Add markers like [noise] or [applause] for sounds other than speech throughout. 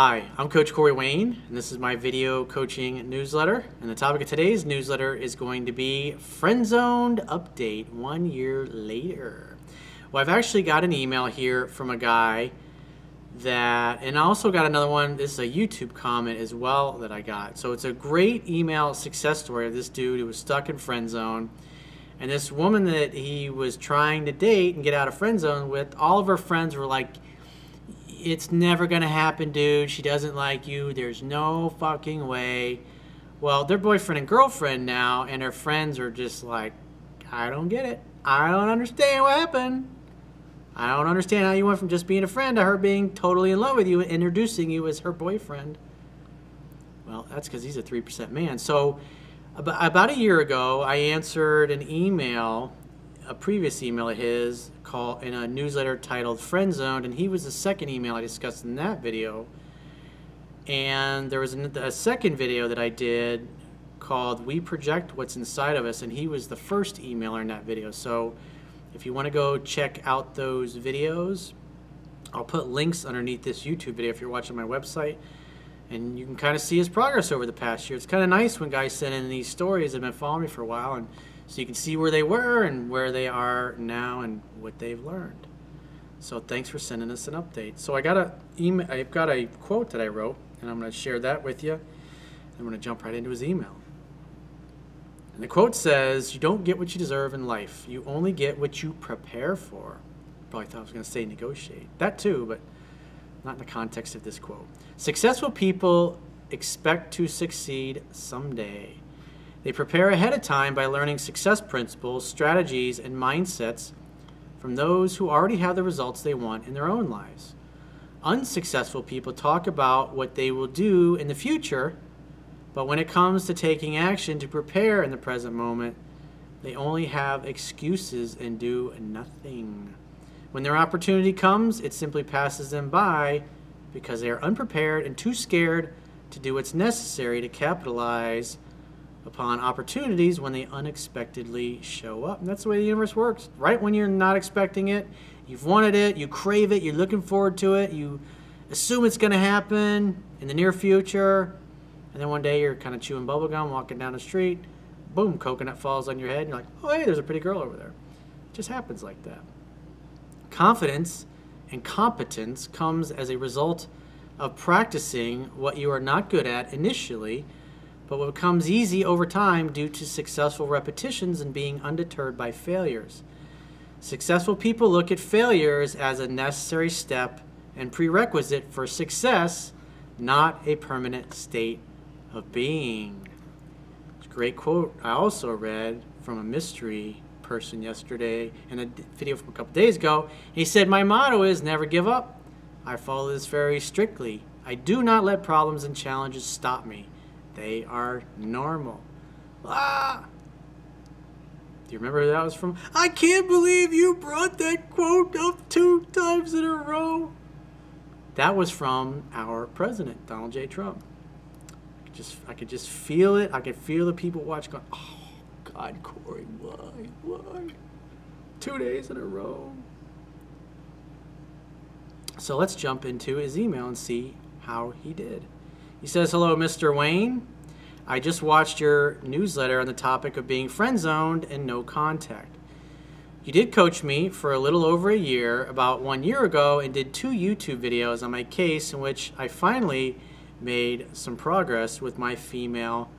Hi, I'm Coach Corey Wayne, and this is my video coaching newsletter. And the topic of today's newsletter is going to be Friend Zoned Update one year later. Well, I've actually got an email here from a guy that, and I also got another one. This is a YouTube comment as well that I got. So it's a great email success story of this dude who was stuck in friend zone. And this woman that he was trying to date and get out of friend zone with, all of her friends were like, it's never going to happen, dude. She doesn't like you. There's no fucking way. Well, they're boyfriend and girlfriend now, and her friends are just like, I don't get it. I don't understand what happened. I don't understand how you went from just being a friend to her being totally in love with you and introducing you as her boyfriend. Well, that's because he's a 3% man. So, about a year ago, I answered an email a previous email of his called in a newsletter titled Friend Zoned, and he was the second email I discussed in that video. And there was a second video that I did called We Project What's Inside of Us, and he was the first emailer in that video. So if you want to go check out those videos, I'll put links underneath this YouTube video if you're watching my website. And you can kind of see his progress over the past year. It's kind of nice when guys send in these stories that have been following me for a while and so you can see where they were and where they are now and what they've learned. So thanks for sending us an update. So I got a email. I've got a quote that I wrote, and I'm going to share that with you. I'm going to jump right into his email. And the quote says, "You don't get what you deserve in life. You only get what you prepare for." Probably thought I was going to say negotiate. That too, but not in the context of this quote. Successful people expect to succeed someday. They prepare ahead of time by learning success principles, strategies, and mindsets from those who already have the results they want in their own lives. Unsuccessful people talk about what they will do in the future, but when it comes to taking action to prepare in the present moment, they only have excuses and do nothing. When their opportunity comes, it simply passes them by because they are unprepared and too scared to do what's necessary to capitalize upon opportunities when they unexpectedly show up. And that's the way the universe works. Right when you're not expecting it, you've wanted it, you crave it, you're looking forward to it, you assume it's going to happen in the near future, and then one day you're kind of chewing bubblegum, walking down the street, boom, coconut falls on your head, and you're like, oh, hey, there's a pretty girl over there. It just happens like that. Confidence and competence comes as a result of practicing what you are not good at initially but what becomes easy over time due to successful repetitions and being undeterred by failures. Successful people look at failures as a necessary step and prerequisite for success, not a permanent state of being. It's a great quote I also read from a mystery person yesterday in a video from a couple days ago. He said, My motto is never give up. I follow this very strictly. I do not let problems and challenges stop me. They are normal. Ah! Do you remember that was from? I can't believe you brought that quote up two times in a row. That was from our president, Donald J. Trump. I just, I could just feel it. I could feel the people watching going, oh, God, Corey, why? Why? Two days in a row. So let's jump into his email and see how he did. He says, Hello, Mr. Wayne. I just watched your newsletter on the topic of being friend zoned and no contact. You did coach me for a little over a year, about one year ago, and did two YouTube videos on my case in which I finally made some progress with my female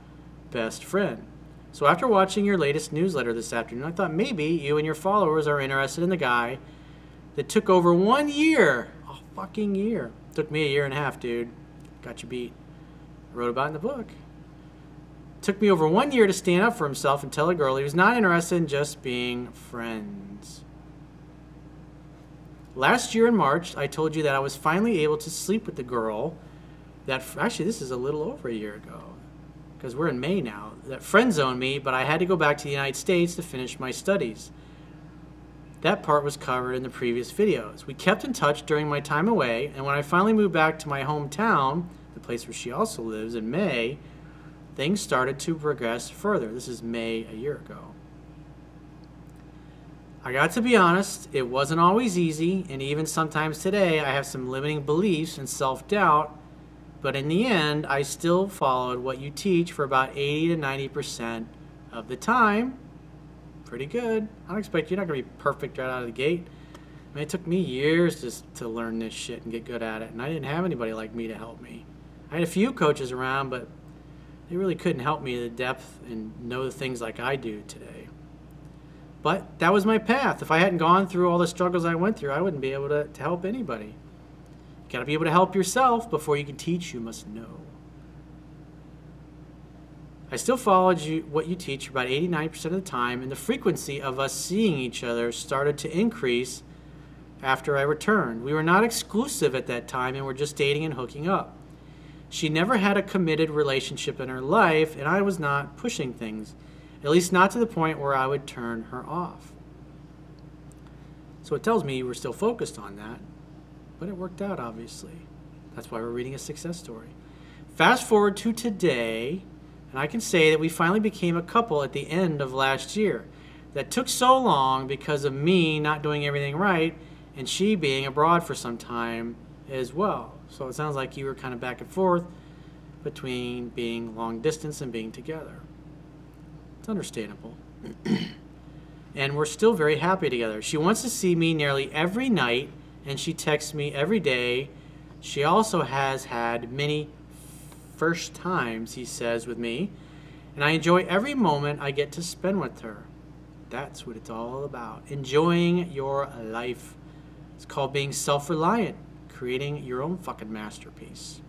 best friend. So, after watching your latest newsletter this afternoon, I thought maybe you and your followers are interested in the guy that took over one year. A fucking year. Took me a year and a half, dude. Got you beat wrote about in the book. Took me over one year to stand up for himself and tell a girl he was not interested in just being friends. Last year in March, I told you that I was finally able to sleep with the girl that, actually, this is a little over a year ago, because we're in May now, that friend zoned me, but I had to go back to the United States to finish my studies. That part was covered in the previous videos. We kept in touch during my time away, and when I finally moved back to my hometown, the place where she also lives, in May, things started to progress further. This is May a year ago. I got to be honest, it wasn't always easy, and even sometimes today I have some limiting beliefs and self doubt but in the end, I still followed what you teach for about 80 to 90% of the time. Pretty good. I don't expect you're not going to be perfect right out of the gate. I mean, it took me years just to learn this shit and get good at it, and I didn't have anybody like me to help me. I had a few coaches around, but they really couldn't help me to the depth and know the things like I do today. But that was my path. If I hadn't gone through all the struggles I went through, I wouldn't be able to, to help anybody. You gotta be able to help yourself before you can teach, you must know. I still followed you, what you teach about 89% of the time, and the frequency of us seeing each other started to increase after I returned. We were not exclusive at that time and were just dating and hooking up. She never had a committed relationship in her life, and I was not pushing things, at least not to the point where I would turn her off. So it tells me you were still focused on that, but it worked out, obviously. That's why we're reading a success story. Fast forward to today, and I can say that we finally became a couple at the end of last year. That took so long because of me not doing everything right and she being abroad for some time as well. So it sounds like you were kind of back and forth between being long distance and being together. It's understandable. [clears throat] and we're still very happy together. She wants to see me nearly every night and she texts me every day. She also has had many first times, he says, with me, and I enjoy every moment I get to spend with her. That's what it's all about. Enjoying your life. It's called being self reliant creating your own fucking masterpiece.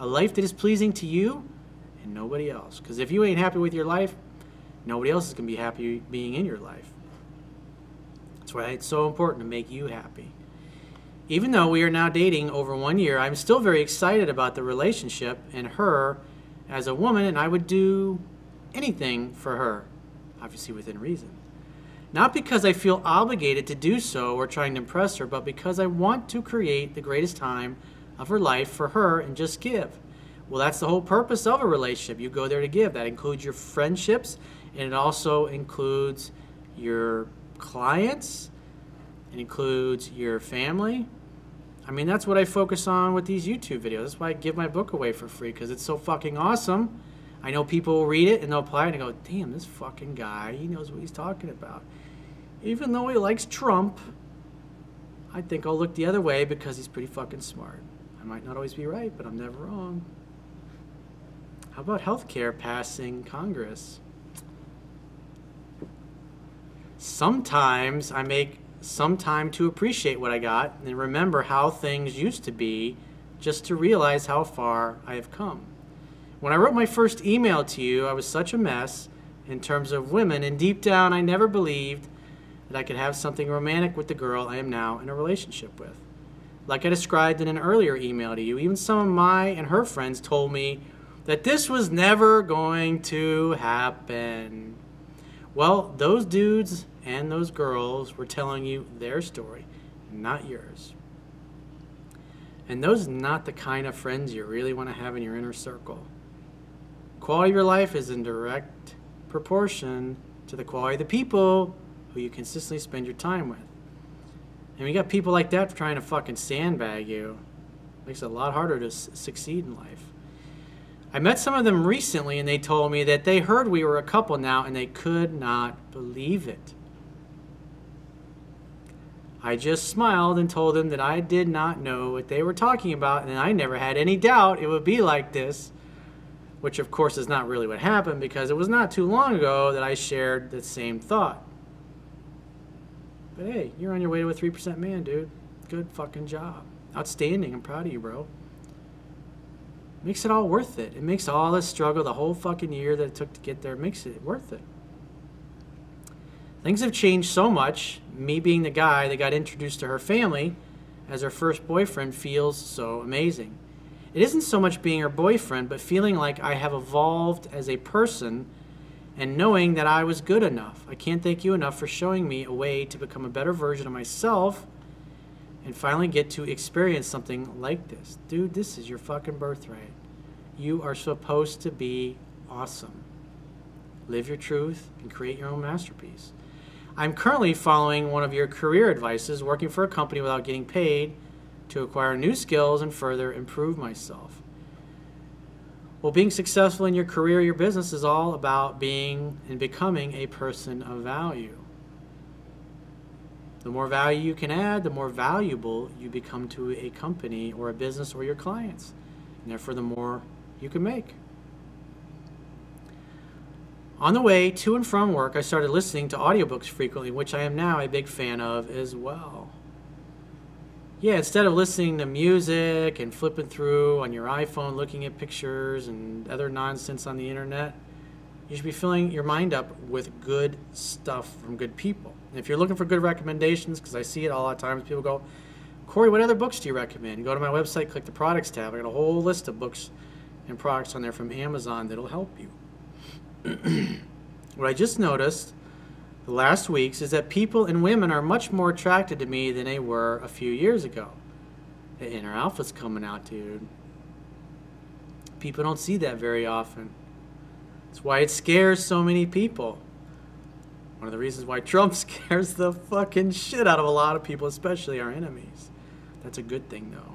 A life that is pleasing to you and nobody else. Because if you ain't happy with your life, nobody else is going to be happy being in your life. That's why it's so important to make you happy. Even though we are now dating over one year, I'm still very excited about the relationship and her as a woman, and I would do anything for her, obviously within reason. Not because I feel obligated to do so or trying to impress her, but because I want to create the greatest time of her life for her and just give. Well, that's the whole purpose of a relationship. You go there to give. That includes your friendships, and it also includes your clients, it includes your family. I mean, that's what I focus on with these YouTube videos. That's why I give my book away for free because it's so fucking awesome. I know people will read it and they'll apply it and go, damn, this fucking guy, he knows what he's talking about even though he likes Trump, I think I'll look the other way because he's pretty fucking smart. I might not always be right, but I'm never wrong. How about healthcare passing Congress? Sometimes I make some time to appreciate what I got and remember how things used to be just to realize how far I have come. When I wrote my first email to you, I was such a mess in terms of women, and deep down, I never believed that I could have something romantic with the girl I am now in a relationship with. Like I described in an earlier email to you, even some of my and her friends told me that this was never going to happen. Well, those dudes and those girls were telling you their story, not yours. And those are not the kind of friends you really want to have in your inner circle. Quality of your life is in direct proportion to the quality of the people who you consistently spend your time with. And you got people like that trying to fucking sandbag you. Makes it a lot harder to succeed in life. I met some of them recently and they told me that they heard we were a couple now and they could not believe it. I just smiled and told them that I did not know what they were talking about and I never had any doubt it would be like this, which of course is not really what happened because it was not too long ago that I shared the same thought. But hey, you're on your way to a 3% man, dude. Good fucking job. Outstanding. I'm proud of you, bro. Makes it all worth it. It makes all this struggle, the whole fucking year that it took to get there, makes it worth it. Things have changed so much. Me being the guy that got introduced to her family as her first boyfriend feels so amazing. It isn't so much being her boyfriend, but feeling like I have evolved as a person and knowing that I was good enough. I can't thank you enough for showing me a way to become a better version of myself and finally get to experience something like this. Dude, this is your fucking birthright. You are supposed to be awesome. Live your truth and create your own masterpiece. I'm currently following one of your career advices, working for a company without getting paid to acquire new skills and further improve myself. Well, being successful in your career, your business is all about being and becoming a person of value. The more value you can add, the more valuable you become to a company or a business or your clients. And therefore, the more you can make. On the way to and from work, I started listening to audiobooks frequently, which I am now a big fan of as well. Yeah, instead of listening to music and flipping through on your iPhone, looking at pictures and other nonsense on the internet, you should be filling your mind up with good stuff from good people. And if you're looking for good recommendations, because I see it a lot of times, people go, Corey, what other books do you recommend? Go to my website, click the products tab. I got a whole list of books and products on there from Amazon that'll help you. [clears throat] what I just noticed last weeks is that people and women are much more attracted to me than they were a few years ago. The inner alpha's coming out, dude. People don't see that very often. That's why it scares so many people. One of the reasons why Trump [laughs] scares the fucking shit out of a lot of people, especially our enemies. That's a good thing, though.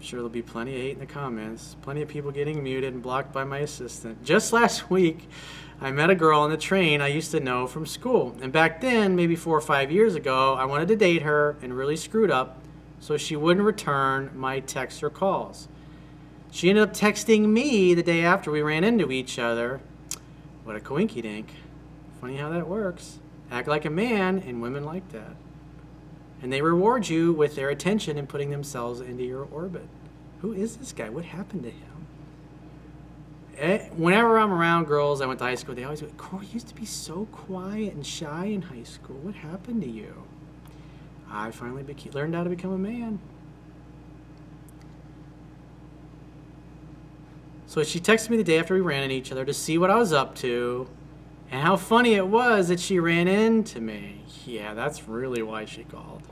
Sure there'll be plenty of hate in the comments. Plenty of people getting muted and blocked by my assistant. Just last week, I met a girl on the train I used to know from school. And back then, maybe four or five years ago, I wanted to date her and really screwed up so she wouldn't return my texts or calls. She ended up texting me the day after we ran into each other. What a coinky dink. Funny how that works. Act like a man, and women like that and they reward you with their attention and putting themselves into your orbit. Who is this guy? What happened to him? Eh, whenever I'm around girls I went to high school, they always go, Corey you used to be so quiet and shy in high school. What happened to you? I finally beca- learned how to become a man. So she texted me the day after we ran into each other to see what I was up to and how funny it was that she ran into me. Yeah, that's really why she called.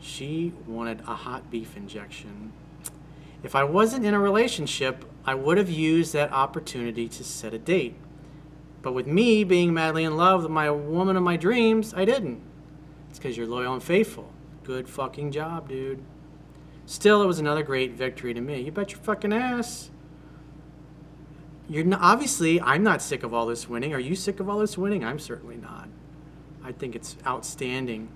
She wanted a hot beef injection. If I wasn't in a relationship, I would have used that opportunity to set a date. But with me being madly in love with my woman of my dreams, I didn't. It's because you're loyal and faithful. Good fucking job, dude. Still, it was another great victory to me. You bet your fucking ass. You're not, obviously, I'm not sick of all this winning. Are you sick of all this winning? I'm certainly not. I think it's outstanding.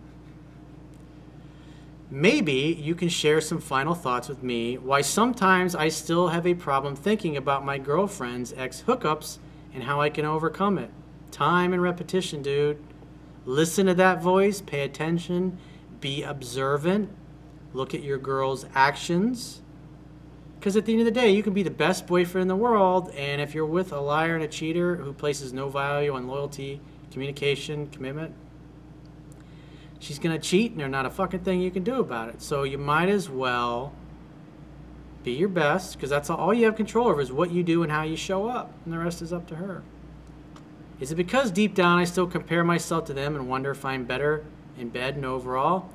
Maybe you can share some final thoughts with me why sometimes I still have a problem thinking about my girlfriend's ex hookups and how I can overcome it. Time and repetition, dude. Listen to that voice, pay attention, be observant, look at your girl's actions because at the end of the day, you can be the best boyfriend in the world, and if you're with a liar and a cheater who places no value on loyalty, communication, commitment, she's going to cheat, and there's not a fucking thing you can do about it. So you might as well be your best, because that's all you have control over is what you do and how you show up, and the rest is up to her. Is it because deep down I still compare myself to them and wonder if I'm better in bed and overall?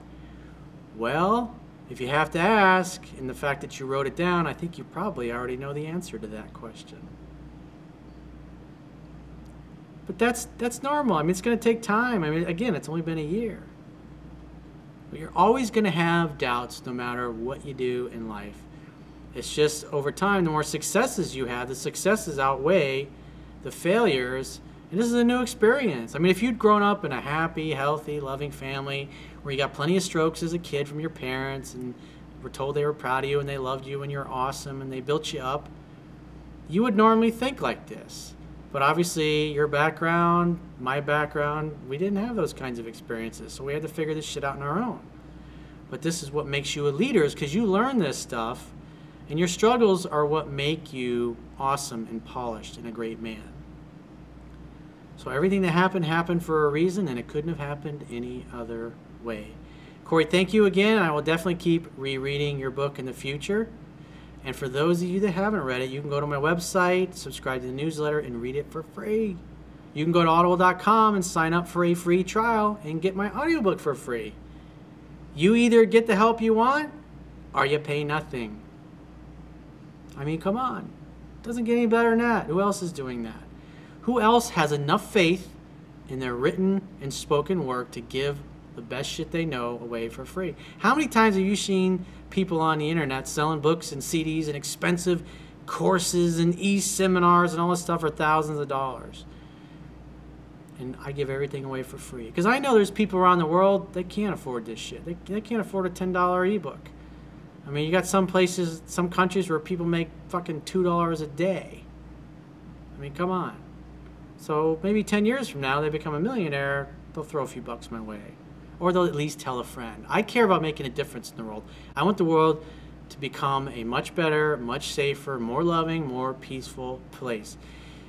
Well, if you have to ask, and the fact that you wrote it down, I think you probably already know the answer to that question. But that's that's normal. I mean, it's going to take time. I mean, again, it's only been a year. But you're always going to have doubts no matter what you do in life. It's just over time, the more successes you have, the successes outweigh the failures. And this is a new experience. I mean, if you'd grown up in a happy, healthy, loving family where you got plenty of strokes as a kid from your parents and were told they were proud of you and they loved you and you're awesome and they built you up, you would normally think like this. But obviously, your background, my background, we didn't have those kinds of experiences. So we had to figure this shit out on our own. But this is what makes you a leader, is because you learn this stuff, and your struggles are what make you awesome and polished and a great man. So everything that happened happened for a reason, and it couldn't have happened any other way. Corey, thank you again. I will definitely keep rereading your book in the future. And for those of you that haven't read it, you can go to my website, subscribe to the newsletter, and read it for free. You can go to audible.com and sign up for a free trial and get my audiobook for free. You either get the help you want or you pay nothing. I mean, come on. It doesn't get any better than that. Who else is doing that? Who else has enough faith in their written and spoken work to give the best shit they know away for free. How many times have you seen people on the internet selling books and CDs and expensive courses and e-seminars and all this stuff for thousands of dollars? And I give everything away for free. Because I know there's people around the world that can't afford this shit. They, they can't afford a $10 ebook. I mean, you got some places, some countries where people make fucking $2 a day. I mean, come on. So maybe 10 years from now, they become a millionaire, they'll throw a few bucks my way. Or they'll at least tell a friend. I care about making a difference in the world. I want the world to become a much better, much safer, more loving, more peaceful place.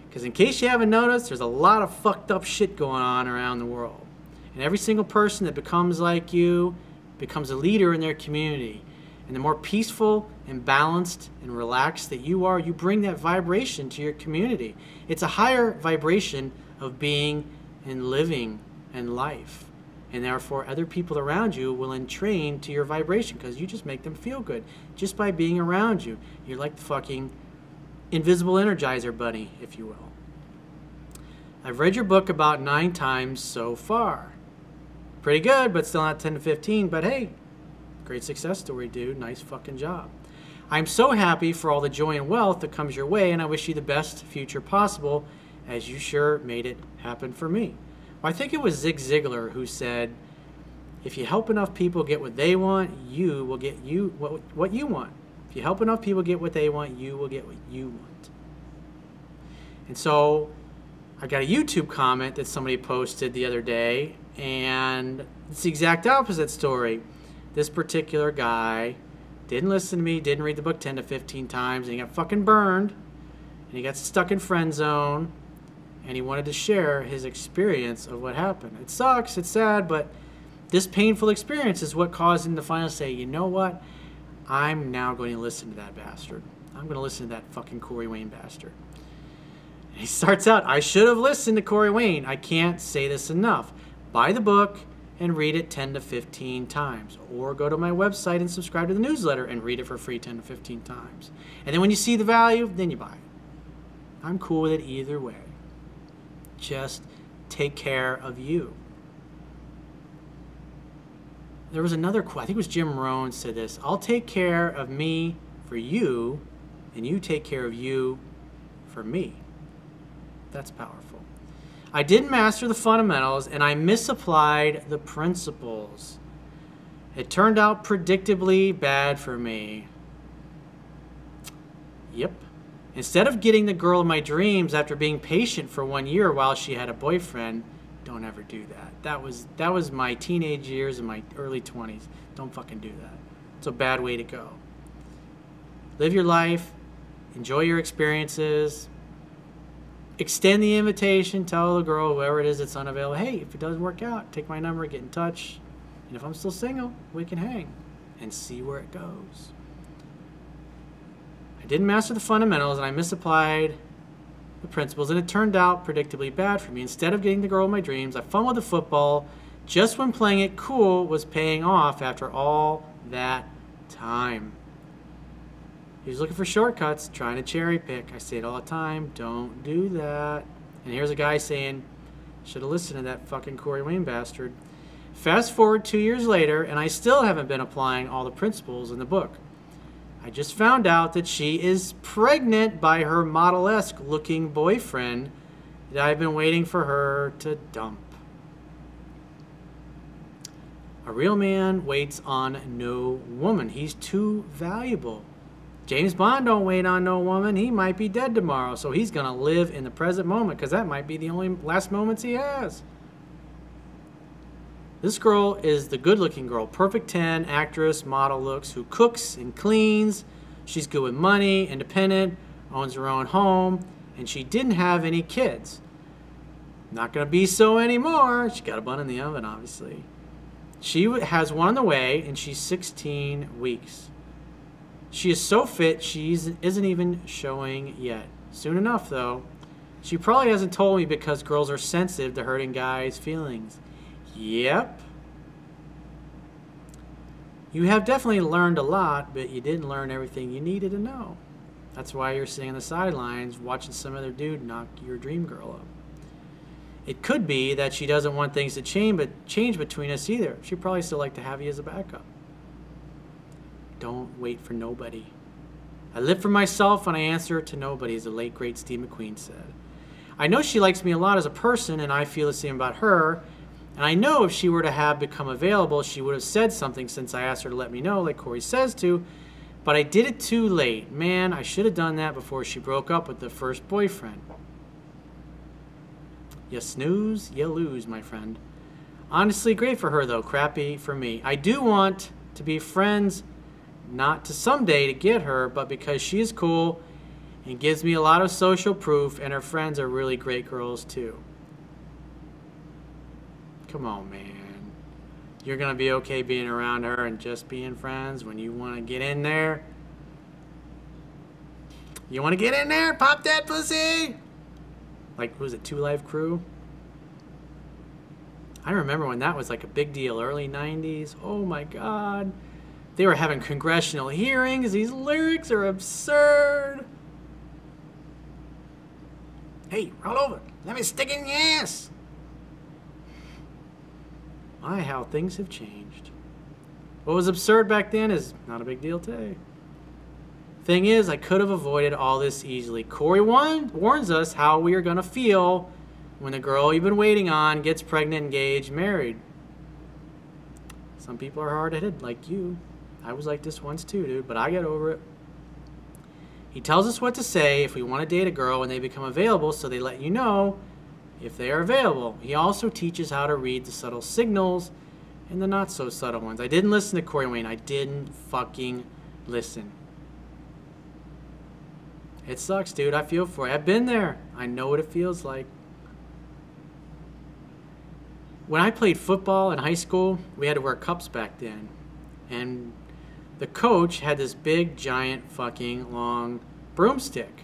Because in case you haven't noticed, there's a lot of fucked up shit going on around the world. And every single person that becomes like you becomes a leader in their community. And the more peaceful and balanced and relaxed that you are, you bring that vibration to your community. It's a higher vibration of being and living and life. And therefore, other people around you will entrain to your vibration because you just make them feel good just by being around you. You're like the fucking invisible energizer bunny, if you will. I've read your book about nine times so far. Pretty good, but still not 10 to 15. But hey, Great success story, dude. Nice fucking job. I'm so happy for all the joy and wealth that comes your way, and I wish you the best future possible, as you sure made it happen for me. Well, I think it was Zig Ziglar who said, "If you help enough people get what they want, you will get you what, what you want. If you help enough people get what they want, you will get what you want." And so, I got a YouTube comment that somebody posted the other day, and it's the exact opposite story this particular guy didn't listen to me, didn't read the book 10 to 15 times, and he got fucking burned, and he got stuck in friend zone, and he wanted to share his experience of what happened. It sucks, it's sad, but this painful experience is what caused him to finally say, you know what? I'm now going to listen to that bastard. I'm going to listen to that fucking Corey Wayne bastard. And he starts out, I should have listened to Corey Wayne. I can't say this enough. Buy the book and read it 10 to 15 times. Or go to my website and subscribe to the newsletter and read it for free 10 to 15 times. And then when you see the value, then you buy it. I'm cool with it either way. Just take care of you. There was another quote, I think it was Jim Rohn said this I'll take care of me for you, and you take care of you for me. That's powerful. I didn't master the fundamentals and I misapplied the principles. It turned out predictably bad for me. Yep. Instead of getting the girl of my dreams after being patient for one year while she had a boyfriend, don't ever do that. That was that was my teenage years and my early 20s. Don't fucking do that. It's a bad way to go. Live your life, enjoy your experiences, extend the invitation, tell the girl, whoever it is that's unavailable, hey, if it doesn't work out, take my number, get in touch. And if I'm still single, we can hang and see where it goes. I didn't master the fundamentals and I misapplied the principles, and it turned out predictably bad for me. Instead of getting the girl of my dreams, I fumbled the football just when playing it cool was paying off after all that time. He was looking for shortcuts, trying to cherry pick. I say it all the time don't do that. And here's a guy saying, should have listened to that fucking Corey Wayne bastard. Fast forward two years later, and I still haven't been applying all the principles in the book. I just found out that she is pregnant by her model esque looking boyfriend that I've been waiting for her to dump. A real man waits on no woman. He's too valuable. James Bond don't wait on no woman. He might be dead tomorrow, so he's going to live in the present moment because that might be the only last moments he has. This girl is the good-looking girl, perfect 10, actress, model looks, who cooks and cleans. She's good with money, independent, owns her own home, and she didn't have any kids. Not going to be so anymore. She got a bun in the oven, obviously. She has one on the way, and she's 16 weeks. She is so fit, she isn't even showing yet. Soon enough, though. She probably hasn't told me because girls are sensitive to hurting guys' feelings. Yep. You have definitely learned a lot, but you didn't learn everything you needed to know. That's why you're sitting on the sidelines watching some other dude knock your dream girl up. It could be that she doesn't want things to change, but change between us either. She'd probably still like to have you as a backup. Don't wait for nobody. I live for myself and I answer to nobody, as the late great Steve McQueen said. I know she likes me a lot as a person, and I feel the same about her. And I know if she were to have become available, she would have said something since I asked her to let me know, like Corey says to. But I did it too late. Man, I should have done that before she broke up with the first boyfriend. You snooze, you lose, my friend. Honestly, great for her, though. Crappy for me. I do want to be friends, not to someday to get her, but because she is cool and gives me a lot of social proof, and her friends are really great girls, too. Come on, man. You're going to be okay being around her and just being friends when you want to get in there? You want to get in there? Pop that pussy? Like, was it Two Live Crew? I remember when that was like a big deal, early 90s. Oh my God. They were having congressional hearings. These lyrics are absurd. Hey, roll over. Let me stick in your ass. My, how things have changed. What was absurd back then is not a big deal today. Thing is, I could have avoided all this easily. Corey Wayne warns us how we are going to feel when the girl you've been waiting on gets pregnant, engaged, married. Some people are hard headed, like you. I was like this once too, dude, but I get over it. He tells us what to say if we want to date a girl when they become available, so they let you know if they are available. He also teaches how to read the subtle signals and the not so subtle ones. I didn't listen to Corey Wayne. I didn't fucking listen. It sucks, dude. I feel for you. I've been there. I know what it feels like. When I played football in high school, we had to wear cups back then. And the coach had this big, giant, fucking long broomstick.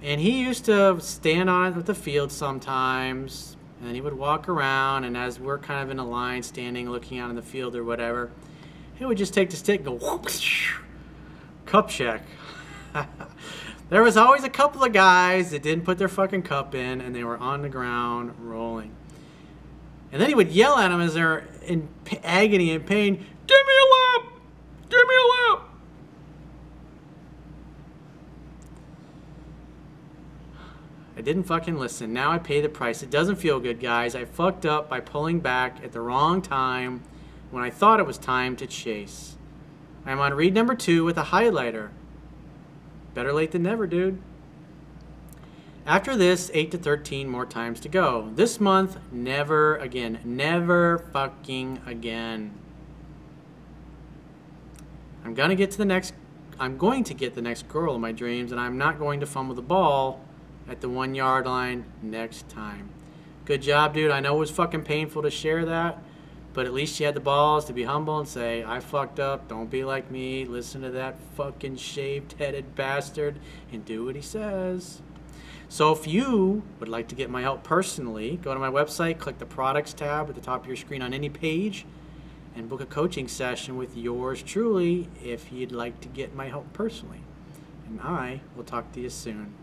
And he used to stand on it at the field sometimes, and then he would walk around, and as we're kind of in a line, standing, looking out in the field or whatever, he would just take the stick and go, whoosh, [laughs] cup check. [laughs] there was always a couple of guys that didn't put their fucking cup in, and they were on the ground rolling. And then he would yell at them as they're in agony and pain, Give me a lap! Give me a lap! I didn't fucking listen. Now I pay the price. It doesn't feel good, guys. I fucked up by pulling back at the wrong time when I thought it was time to chase. I'm on read number two with a highlighter. Better late than never, dude. After this, 8 to 13 more times to go. This month, never again. Never fucking again. I'm gonna get to the next I'm going to get the next girl in my dreams and I'm not going to fumble the ball at the one yard line next time. Good job, dude. I know it was fucking painful to share that, but at least you had the balls to be humble and say, I fucked up. Don't be like me. Listen to that fucking shaved headed bastard and do what he says. So if you would like to get my help personally, go to my website, click the products tab at the top of your screen on any page, and book a coaching session with yours truly if you'd like to get my help personally. And I will talk to you soon.